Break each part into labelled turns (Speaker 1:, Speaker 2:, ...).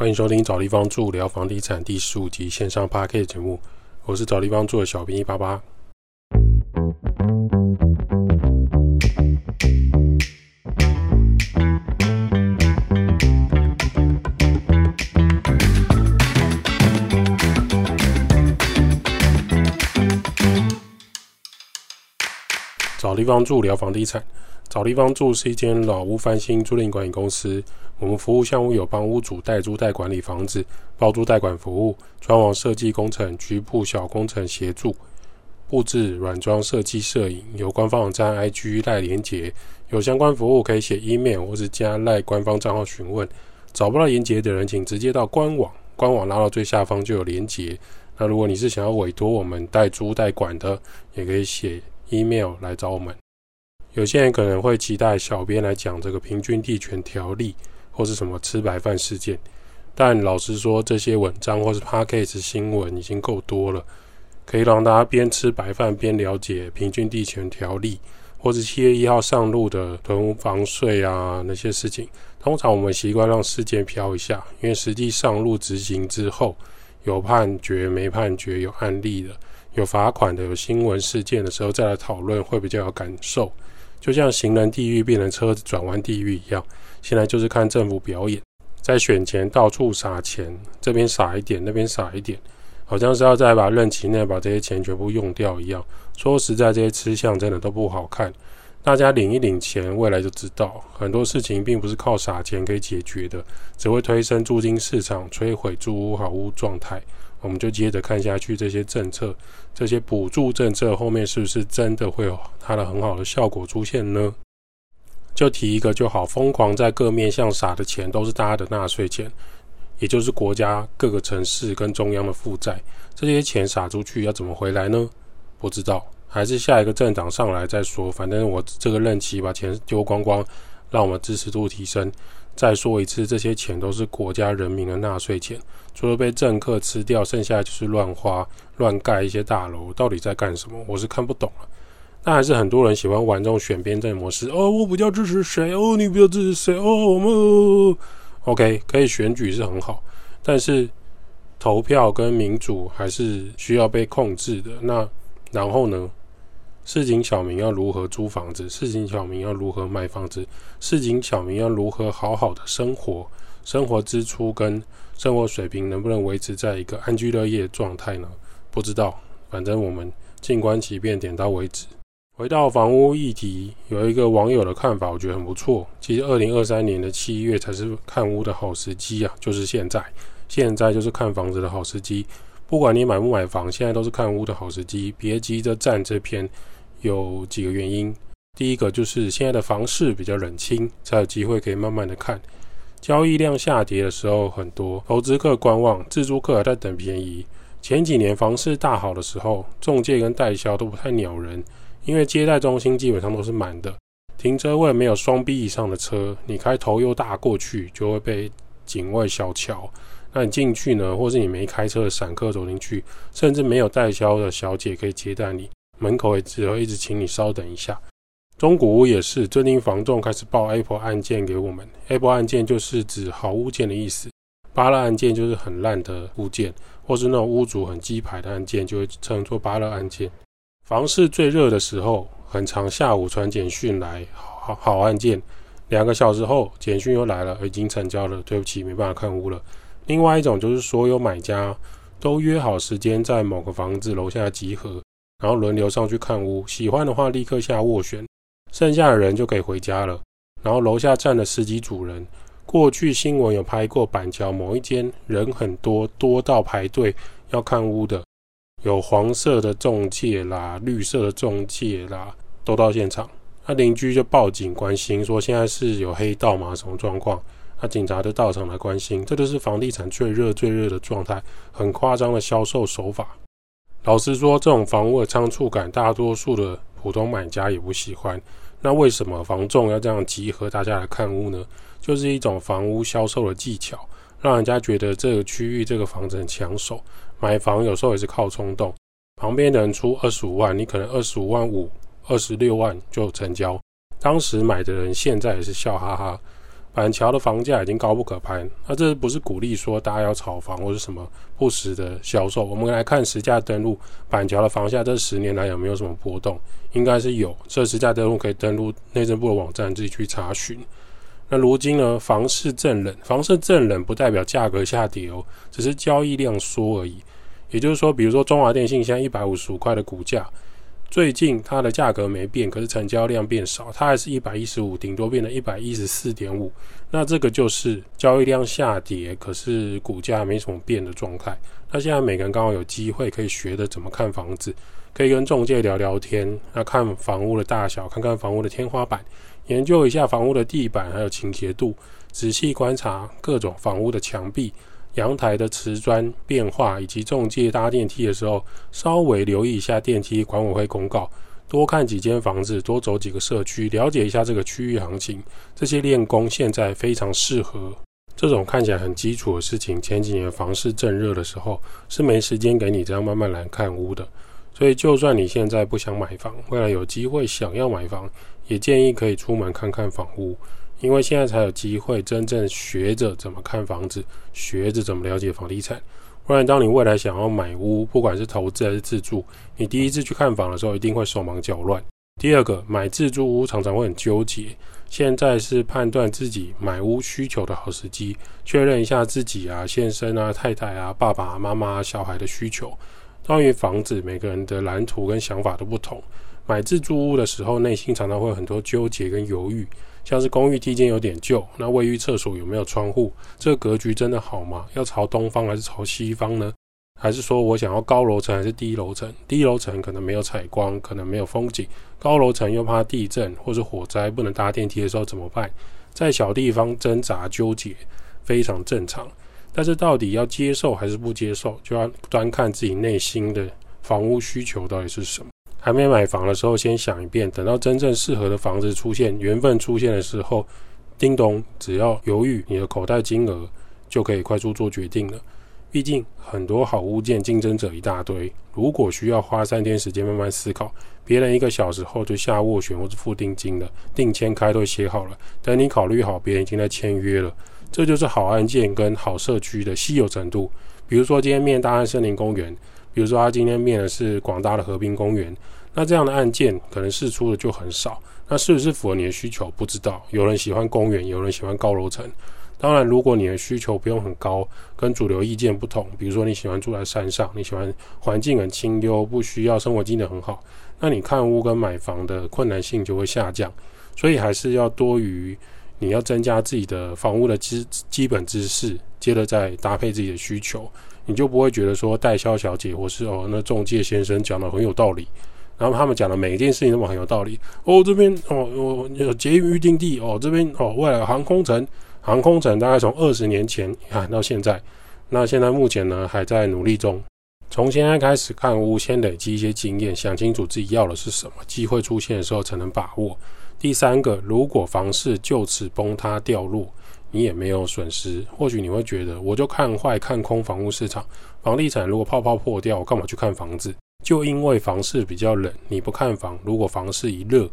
Speaker 1: 欢迎收听找地方住聊房地产第十五集线上 p a r k 节目，我是找地方住的小兵一八八。找地方住聊房地产。找地方住是一间老屋翻新租赁管理公司。我们服务项目有帮屋主代租代管理房子、包租代管服务、装潢设计工程、局部小工程协助、布置软装设计、摄影。有官方网站 IG 赖连接，有相关服务可以写 email 或是加赖官方账号询问。找不到连接的人，请直接到官网，官网拉到最下方就有连接。那如果你是想要委托我们代租代管的，也可以写 email 来找我们。有些人可能会期待小编来讲这个平均地权条例，或是什么吃白饭事件。但老实说，这些文章或是 p a c k a g e 新闻已经够多了，可以让大家边吃白饭边了解平均地权条例，或是七月一号上路的囤房税啊那些事情。通常我们习惯让事件飘一下，因为实际上路执行之后，有判决没判决，有案例的，有罚款的，有新闻事件的时候再来讨论，会比较有感受。就像行人地狱变成车子转弯地狱一样，现在就是看政府表演，在选前到处撒钱，这边撒一点，那边撒一点，好像是要再把任期内把这些钱全部用掉一样。说实在，这些吃相真的都不好看。大家领一领钱，未来就知道很多事情并不是靠撒钱可以解决的，只会推升租金市场，摧毁住屋好屋状态。我们就接着看下去，这些政策、这些补助政策后面是不是真的会有它的很好的效果出现呢？就提一个就好，疯狂在各面向撒的钱都是大家的纳税钱，也就是国家各个城市跟中央的负债。这些钱撒出去要怎么回来呢？不知道，还是下一个政党上来再说。反正我这个任期把钱丢光光，让我们支持度提升。再说一次，这些钱都是国家人民的纳税钱，除了被政客吃掉，剩下就是乱花、乱盖一些大楼，到底在干什么？我是看不懂了。但还是很多人喜欢玩这种选边站模式。哦，我比较支持谁？哦，你比较支持谁？哦，我们 OK 可以选举是很好，但是投票跟民主还是需要被控制的。那然后呢？市井小民要如何租房子？市井小民要如何买房子？市井小民要如何好好的生活？生活支出跟生活水平能不能维持在一个安居乐业状态呢？不知道，反正我们静观其变，点到为止。回到房屋议题，有一个网友的看法，我觉得很不错。其实，二零二三年的七月才是看屋的好时机啊，就是现在，现在就是看房子的好时机。不管你买不买房，现在都是看屋的好时机。别急着站这篇，有几个原因。第一个就是现在的房市比较冷清，才有机会可以慢慢的看。交易量下跌的时候很多，投资客观望，自住客还在等便宜。前几年房市大好的时候，中介跟代销都不太鸟人，因为接待中心基本上都是满的，停车位没有双 B 以上的车，你开头又大过去就会被警卫小瞧。那你进去呢，或是你没开车的散客走进去，甚至没有代销的小姐可以接待你，门口也只会一直请你稍等一下。中古屋也是，最近房仲开始报 Apple 案件给我们，Apple 案件就是指好物件的意思，巴勒案件就是很烂的物件，或是那种屋主很鸡排的案件，就会称作巴勒案件。房市最热的时候，很长下午传简讯来，好好案件，两个小时后简讯又来了，已经成交了，对不起，没办法看屋了。另外一种就是所有买家都约好时间在某个房子楼下集合，然后轮流上去看屋，喜欢的话立刻下斡旋，剩下的人就可以回家了。然后楼下站了十几组人，过去新闻有拍过板桥某一间人很多，多到排队要看屋的，有黄色的中介啦，绿色的中介啦，都到现场，那邻居就报警关心说现在是有黑道吗？什么状况？那警察就到场来关心，这就是房地产最热最热的状态，很夸张的销售手法。老实说，这种房屋的仓促感，大多数的普通买家也不喜欢。那为什么房仲要这样集合大家来看屋呢？就是一种房屋销售的技巧，让人家觉得这个区域这个房子很抢手。买房有时候也是靠冲动，旁边的人出二十五万，你可能二十五万五、二十六万就成交。当时买的人现在也是笑哈哈。板桥的房价已经高不可攀。那这不是鼓励说大家要炒房或是什么不实的销售。我们来看实价登录板桥的房价这十年来有没有什么波动？应该是有。这实价登录可以登录内政部的网站自己去查询。那如今呢，房市正冷，房市正冷不代表价格下跌哦，只是交易量缩而已。也就是说，比如说中华电信现在一百五十五块的股价。最近它的价格没变，可是成交量变少，它还是一百一十五，顶多变了一百一十四点五。那这个就是交易量下跌，可是股价没什么变的状态。那现在每个人刚好有机会可以学的怎么看房子，可以跟中介聊聊天，那看房屋的大小，看看房屋的天花板，研究一下房屋的地板还有倾斜度，仔细观察各种房屋的墙壁。阳台的瓷砖变化，以及中介搭电梯的时候，稍微留意一下电梯管委会公告，多看几间房子，多走几个社区，了解一下这个区域行情。这些练功现在非常适合。这种看起来很基础的事情，前几年房市正热的时候，是没时间给你这样慢慢来看屋的。所以，就算你现在不想买房，未来有机会想要买房，也建议可以出门看看房屋。因为现在才有机会真正学着怎么看房子，学着怎么了解房地产。不然，当你未来想要买屋，不管是投资还是自住，你第一次去看房的时候，一定会手忙脚乱。第二个，买自住屋常常会很纠结。现在是判断自己买屋需求的好时机，确认一下自己啊、先生啊、太太啊、爸爸妈妈、小孩的需求。关于房子，每个人的蓝图跟想法都不同。买自住屋的时候，内心常常会有很多纠结跟犹豫。像是公寓梯间有点旧，那卫浴厕所有没有窗户？这个格局真的好吗？要朝东方还是朝西方呢？还是说我想要高楼层还是低楼层？低楼层可能没有采光，可能没有风景；高楼层又怕地震或是火灾，不能搭电梯的时候怎么办？在小地方挣扎纠结非常正常，但是到底要接受还是不接受，就要端看自己内心的房屋需求到底是什么。还没买房的时候，先想一遍。等到真正适合的房子出现、缘分出现的时候，叮咚，只要犹豫，你的口袋金额就可以快速做决定了。毕竟很多好物件竞争者一大堆，如果需要花三天时间慢慢思考，别人一个小时后就下斡旋或者付定金了，定签开都写好了，等你考虑好，别人已经在签约了。这就是好案件跟好社区的稀有程度。比如说今天面大安森林公园。比如说，他今天面的是广大的和平公园，那这样的案件可能试出的就很少。那是不是符合你的需求？不知道。有人喜欢公园，有人喜欢高楼层。当然，如果你的需求不用很高，跟主流意见不同，比如说你喜欢住在山上，你喜欢环境很清幽，不需要生活机能很好，那你看屋跟买房的困难性就会下降。所以还是要多于你要增加自己的房屋的基基本知识，接着再搭配自己的需求。你就不会觉得说代销小姐或是哦那中介先生讲的很有道理，然后他们讲的每一件事情都很有道理哦这边哦有有捷运预定地哦这边哦未来航空城航空城大概从二十年前看到现在，那现在目前呢还在努力中，从现在开始看屋先累积一些经验，想清楚自己要的是什么，机会出现的时候才能把握。第三个，如果房市就此崩塌掉落。你也没有损失，或许你会觉得，我就看坏看空房屋市场，房地产如果泡泡破掉，我干嘛去看房子？就因为房市比较冷，你不看房，如果房市一热，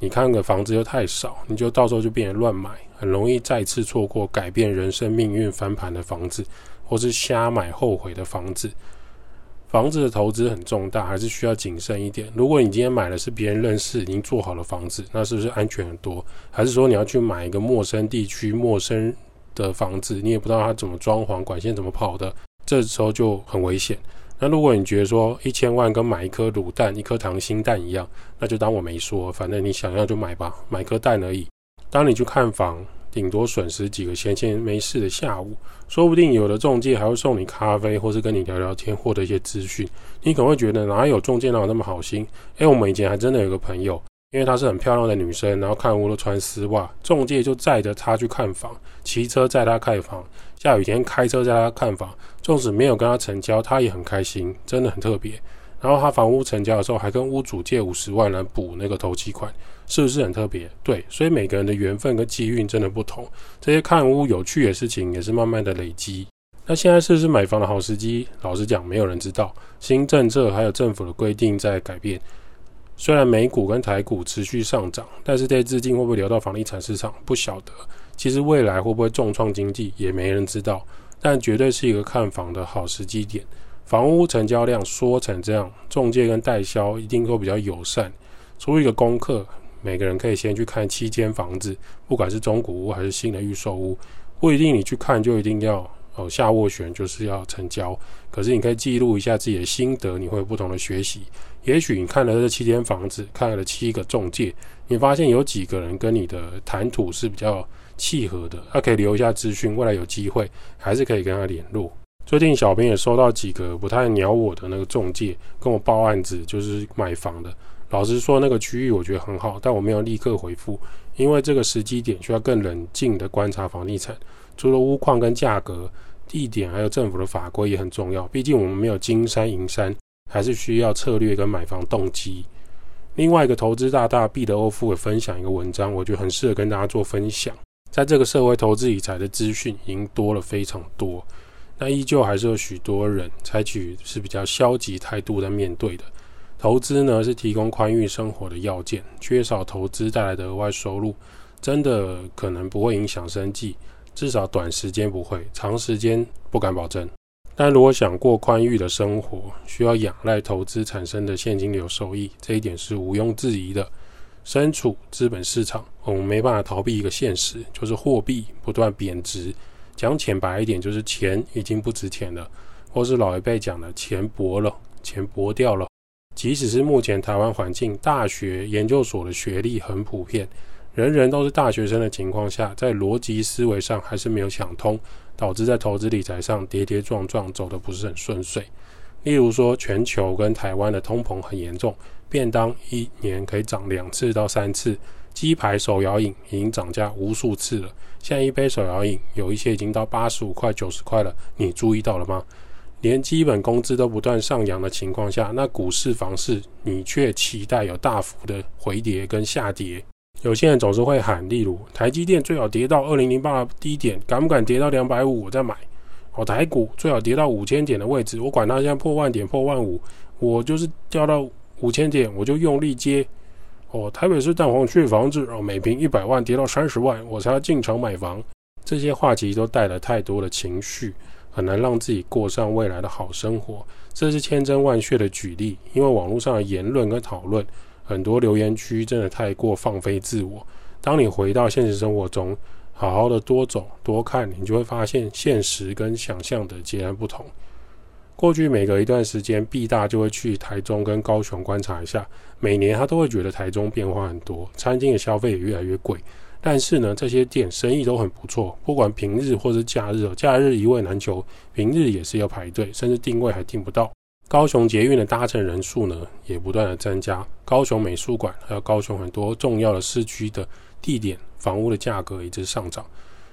Speaker 1: 你看个房子又太少，你就到时候就变成乱买，很容易再次错过改变人生命运翻盘的房子，或是瞎买后悔的房子。房子的投资很重大，还是需要谨慎一点。如果你今天买的是别人认识、已经做好的房子，那是不是安全很多？还是说你要去买一个陌生地区、陌生的房子，你也不知道它怎么装潢、管线怎么跑的，这时候就很危险。那如果你觉得说一千万跟买一颗卤蛋、一颗糖心蛋一样，那就当我没说，反正你想要就买吧，买颗蛋而已。当你去看房。顶多损失几个闲钱没事的下午，说不定有的中介还会送你咖啡，或是跟你聊聊天，获得一些资讯。你可能会觉得哪有中介哪有那么好心？诶，我们以前还真的有个朋友，因为她是很漂亮的女生，然后看屋都穿丝袜，中介就载着她去看房，骑车载她看房，下雨天开车载她看房，纵使没有跟她成交，她也很开心，真的很特别。然后她房屋成交的时候，还跟屋主借五十万来补那个头期款，是不是很特别？对，所以每个人的缘分跟机运真的不同。这些看屋有趣的事情，也是慢慢的累积。那现在是不是买房的好时机？老实讲，没有人知道。新政策还有政府的规定在改变。虽然美股跟台股持续上涨，但是这些资金会不会流到房地产市场，不晓得。其实未来会不会重创经济也没人知道，但绝对是一个看房的好时机点。房屋成交量缩成这样，中介跟代销一定都比较友善。出一个功课，每个人可以先去看七间房子，不管是中古屋还是新的预售屋，不一定你去看就一定要哦下斡旋就是要成交。可是你可以记录一下自己的心得，你会有不同的学习。也许你看了这七间房子，看了七个中介，你发现有几个人跟你的谈吐是比较契合的，他可以留一下资讯，未来有机会还是可以跟他联络。最近小编也收到几个不太鸟我的那个中介跟我报案子，就是买房的。老实说，那个区域我觉得很好，但我没有立刻回复，因为这个时机点需要更冷静的观察房地产。除了屋况跟价格、地点，还有政府的法规也很重要。毕竟我们没有金山银山，还是需要策略跟买房动机。另外一个投资大大毕德欧夫也分享一个文章，我觉得很适合跟大家做分享。在这个社会，投资理财的资讯已经多了非常多。那依旧还是有许多人采取是比较消极态度在面对的。投资呢是提供宽裕生活的要件，缺少投资带来的额外收入，真的可能不会影响生计，至少短时间不会，长时间不敢保证。但如果想过宽裕的生活，需要仰赖投资产生的现金流收益，这一点是毋庸置疑的。身处资本市场，我们没办法逃避一个现实，就是货币不断贬值。讲浅白一点，就是钱已经不值钱了，或是老一辈讲的钱薄了，钱薄掉了。即使是目前台湾环境，大学研究所的学历很普遍，人人都是大学生的情况下，在逻辑思维上还是没有想通，导致在投资理财上跌跌撞撞，走得不是很顺遂。例如说，全球跟台湾的通膨很严重，便当一年可以涨两次到三次。鸡排、手摇饮已经涨价无数次了，现在一杯手摇饮有一些已经到八十五块、九十块了，你注意到了吗？连基本工资都不断上扬的情况下，那股市、房市你却期待有大幅的回跌跟下跌？有些人总是会喊，例如台积电最好跌到二零零八的低点，敢不敢跌到两百五我再买？哦，台股最好跌到五千点的位置，我管它现在破万点、破万五，我就是掉到五千点我就用力接。哦，台北市蛋黄区房子哦，每平一百万跌到三十万，我才要进场买房。这些话其实都带了太多的情绪，很难让自己过上未来的好生活。这是千真万确的举例，因为网络上的言论跟讨论，很多留言区真的太过放飞自我。当你回到现实生活中，好好的多走多看，你就会发现现实跟想象的截然不同。过去每隔一段时间，毕大就会去台中跟高雄观察一下。每年他都会觉得台中变化很多，餐厅的消费也越来越贵。但是呢，这些店生意都很不错，不管平日或是假日，假日一位难求，平日也是要排队，甚至定位还订不到。高雄捷运的搭乘人数呢，也不断的增加。高雄美术馆还有高雄很多重要的市区的地点，房屋的价格一直上涨。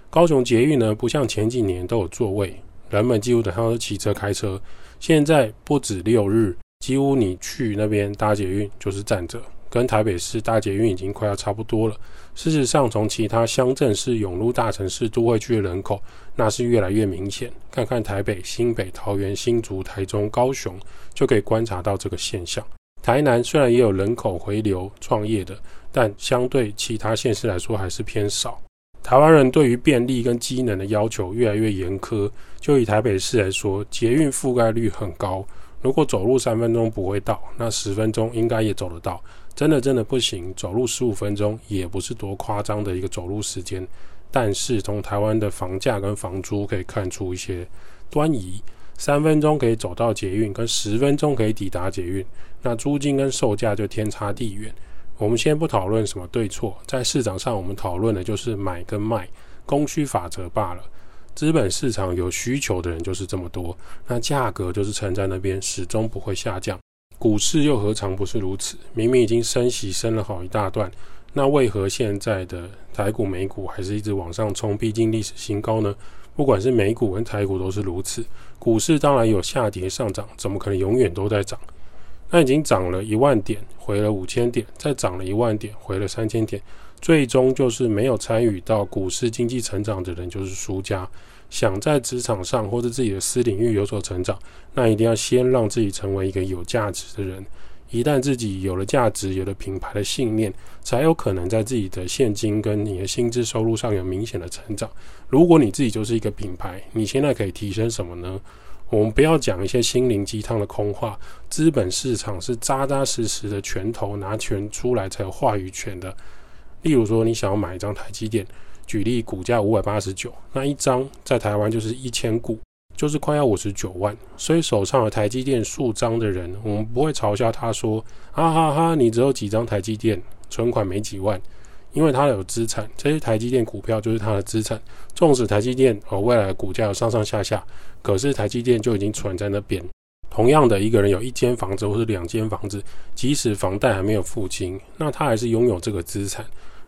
Speaker 1: 高雄捷运呢，不像前几年都有座位。人们几乎等下都骑车开车，现在不止六日，几乎你去那边搭捷运就是站着，跟台北市大捷运已经快要差不多了。事实上，从其他乡镇市涌入大城市都会区的人口，那是越来越明显。看看台北、新北、桃园、新竹、台中、高雄，就可以观察到这个现象。台南虽然也有人口回流创业的，但相对其他县市来说还是偏少。台湾人对于便利跟机能的要求越来越严苛。就以台北市来说，捷运覆盖率很高。如果走路三分钟不会到，那十分钟应该也走得到。真的真的不行，走路十五分钟也不是多夸张的一个走路时间。但是从台湾的房价跟房租可以看出一些端倪：三分钟可以走到捷运，跟十分钟可以抵达捷运，那租金跟售价就天差地远。我们先不讨论什么对错，在市场上，我们讨论的就是买跟卖，供需法则罢了。资本市场有需求的人就是这么多，那价格就是撑在那边，始终不会下降。股市又何尝不是如此？明明已经升息升了好一大段，那为何现在的台股、美股还是一直往上冲，逼近历史新高呢？不管是美股跟台股都是如此。股市当然有下跌上涨，怎么可能永远都在涨？那已经涨了一万点，回了五千点，再涨了一万点，回了三千点，最终就是没有参与到股市经济成长的人就是输家。想在职场上或者自己的私领域有所成长，那一定要先让自己成为一个有价值的人。一旦自己有了价值、有了品牌的信念，才有可能在自己的现金跟你的薪资收入上有明显的成长。如果你自己就是一个品牌，你现在可以提升什么呢？我们不要讲一些心灵鸡汤的空话。资本市场是扎扎实实的拳头拿拳出来才有话语权的。例如说，你想要买一张台积电，举例股价五百八十九，那一张在台湾就是一千股。就是快要五十九万，所以手上有台积电数张的人，我们不会嘲笑他说：“哈哈哈，你只有几张台积电，存款没几万。”因为他有资产，这些台积电股票就是他的资产。纵使台积电和未来股价有上上下下，可是台积电就已经存在那边。同样的，一个人有一间房子或是两间房子，即使房贷还没有付清，那他还是拥有这个资产。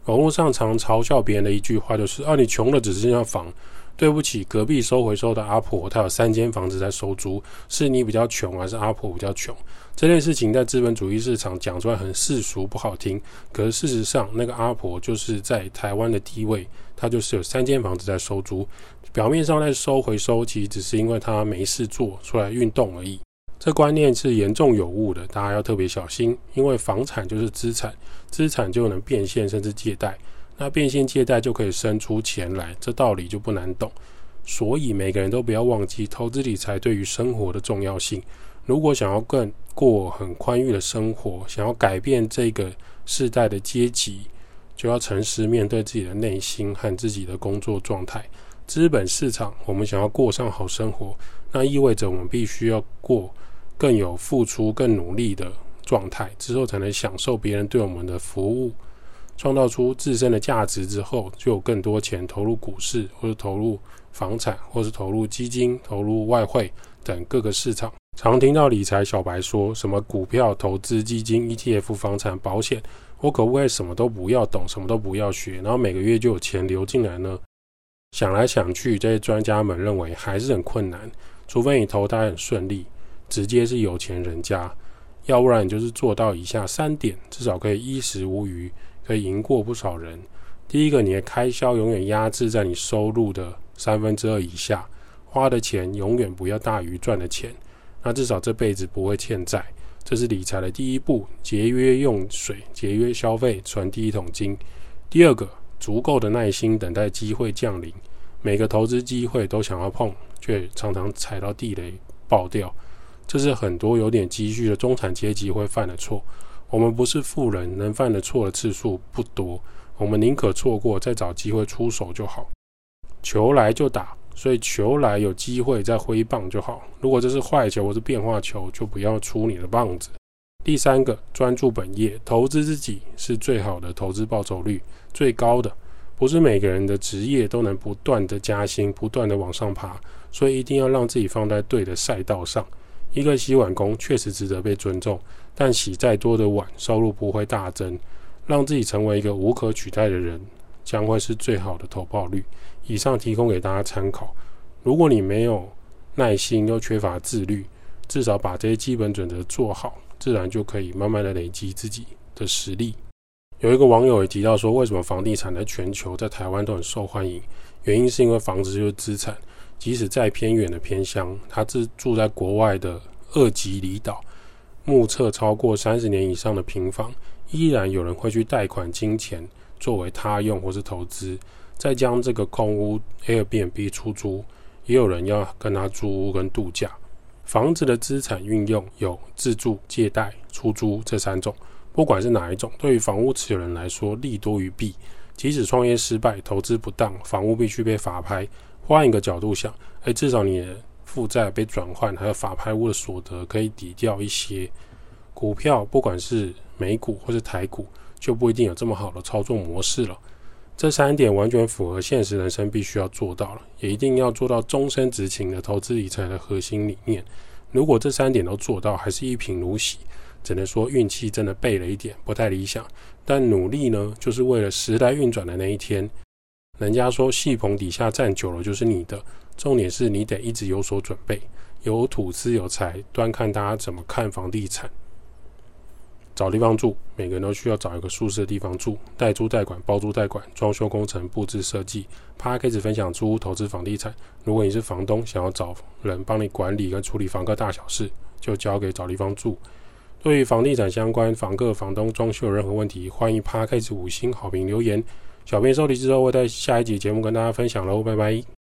Speaker 1: 网络上常嘲笑别人的一句话就是：“啊，你穷了只剩下房。”对不起，隔壁收回收的阿婆，她有三间房子在收租，是你比较穷，还是阿婆比较穷？这件事情在资本主义市场讲出来很世俗，不好听。可是事实上，那个阿婆就是在台湾的地位，她就是有三间房子在收租。表面上在收回收，其实只是因为她没事做，出来运动而已。这观念是严重有误的，大家要特别小心。因为房产就是资产，资产就能变现，甚至借贷。那变现借贷就可以生出钱来，这道理就不难懂。所以每个人都不要忘记投资理财对于生活的重要性。如果想要更过很宽裕的生活，想要改变这个世代的阶级，就要诚实面对自己的内心和自己的工作状态。资本市场，我们想要过上好生活，那意味着我们必须要过更有付出、更努力的状态，之后才能享受别人对我们的服务。创造出自身的价值之后，就有更多钱投入股市，或者投入房产，或是投入基金、投入外汇等各个市场。常听到理财小白说什么股票投资、基金、ETF、房产、保险，我可不可以什么都不要懂，什么都不要学，然后每个月就有钱流进来呢？想来想去，这些专家们认为还是很困难，除非你投胎很顺利，直接是有钱人家，要不然你就是做到以下三点，至少可以衣食无余。可以赢过不少人。第一个，你的开销永远压制在你收入的三分之二以下，花的钱永远不要大于赚的钱，那至少这辈子不会欠债。这是理财的第一步：节约用水，节约消费，存第一桶金。第二个，足够的耐心等待机会降临。每个投资机会都想要碰，却常常踩到地雷爆掉。这是很多有点积蓄的中产阶级会犯的错。我们不是富人，能犯的错的次数不多。我们宁可错过，再找机会出手就好。球来就打，所以球来有机会再挥棒就好。如果这是坏球或是变化球，就不要出你的棒子。第三个，专注本业，投资自己是最好的投资报酬率最高的。不是每个人的职业都能不断的加薪，不断的往上爬，所以一定要让自己放在对的赛道上。一个洗碗工确实值得被尊重。但洗再多的碗，收入不会大增。让自己成为一个无可取代的人，将会是最好的投报率。以上提供给大家参考。如果你没有耐心又缺乏自律，至少把这些基本准则做好，自然就可以慢慢的累积自己的实力。有一个网友也提到说，为什么房地产在全球在台湾都很受欢迎？原因是因为房子就是资产，即使再偏远的偏乡，他自住在国外的二级离岛。目测超过三十年以上的平房，依然有人会去贷款金钱作为他用或是投资，再将这个空屋 Airbnb 出租，也有人要跟他租屋跟度假。房子的资产运用有自住、借贷、出租这三种，不管是哪一种，对于房屋持有人来说利多于弊。即使创业失败、投资不当，房屋必须被法拍。换一个角度想，哎，至少你的。负债被转换，还有法拍屋的所得可以抵掉一些股票，不管是美股或是台股，就不一定有这么好的操作模式了。这三点完全符合现实人生必须要做到了，也一定要做到终身执行的投资理财的核心理念。如果这三点都做到，还是一贫如洗，只能说运气真的背了一点，不太理想。但努力呢，就是为了时代运转的那一天。人家说，戏棚底下站久了就是你的。重点是你得一直有所准备，有土资有财，端看大家怎么看房地产。找地方住，每个人都需要找一个舒适的地方住。代租代管、包租代管、装修工程、布置设计。趴开始分享租屋投资房地产。如果你是房东，想要找人帮你管理跟处理房客大小事，就交给找地方住。对于房地产相关、房客、房东装修有任何问题，欢迎趴开始五星好评留言。小编收集之后会在下一集节目跟大家分享喽，拜拜。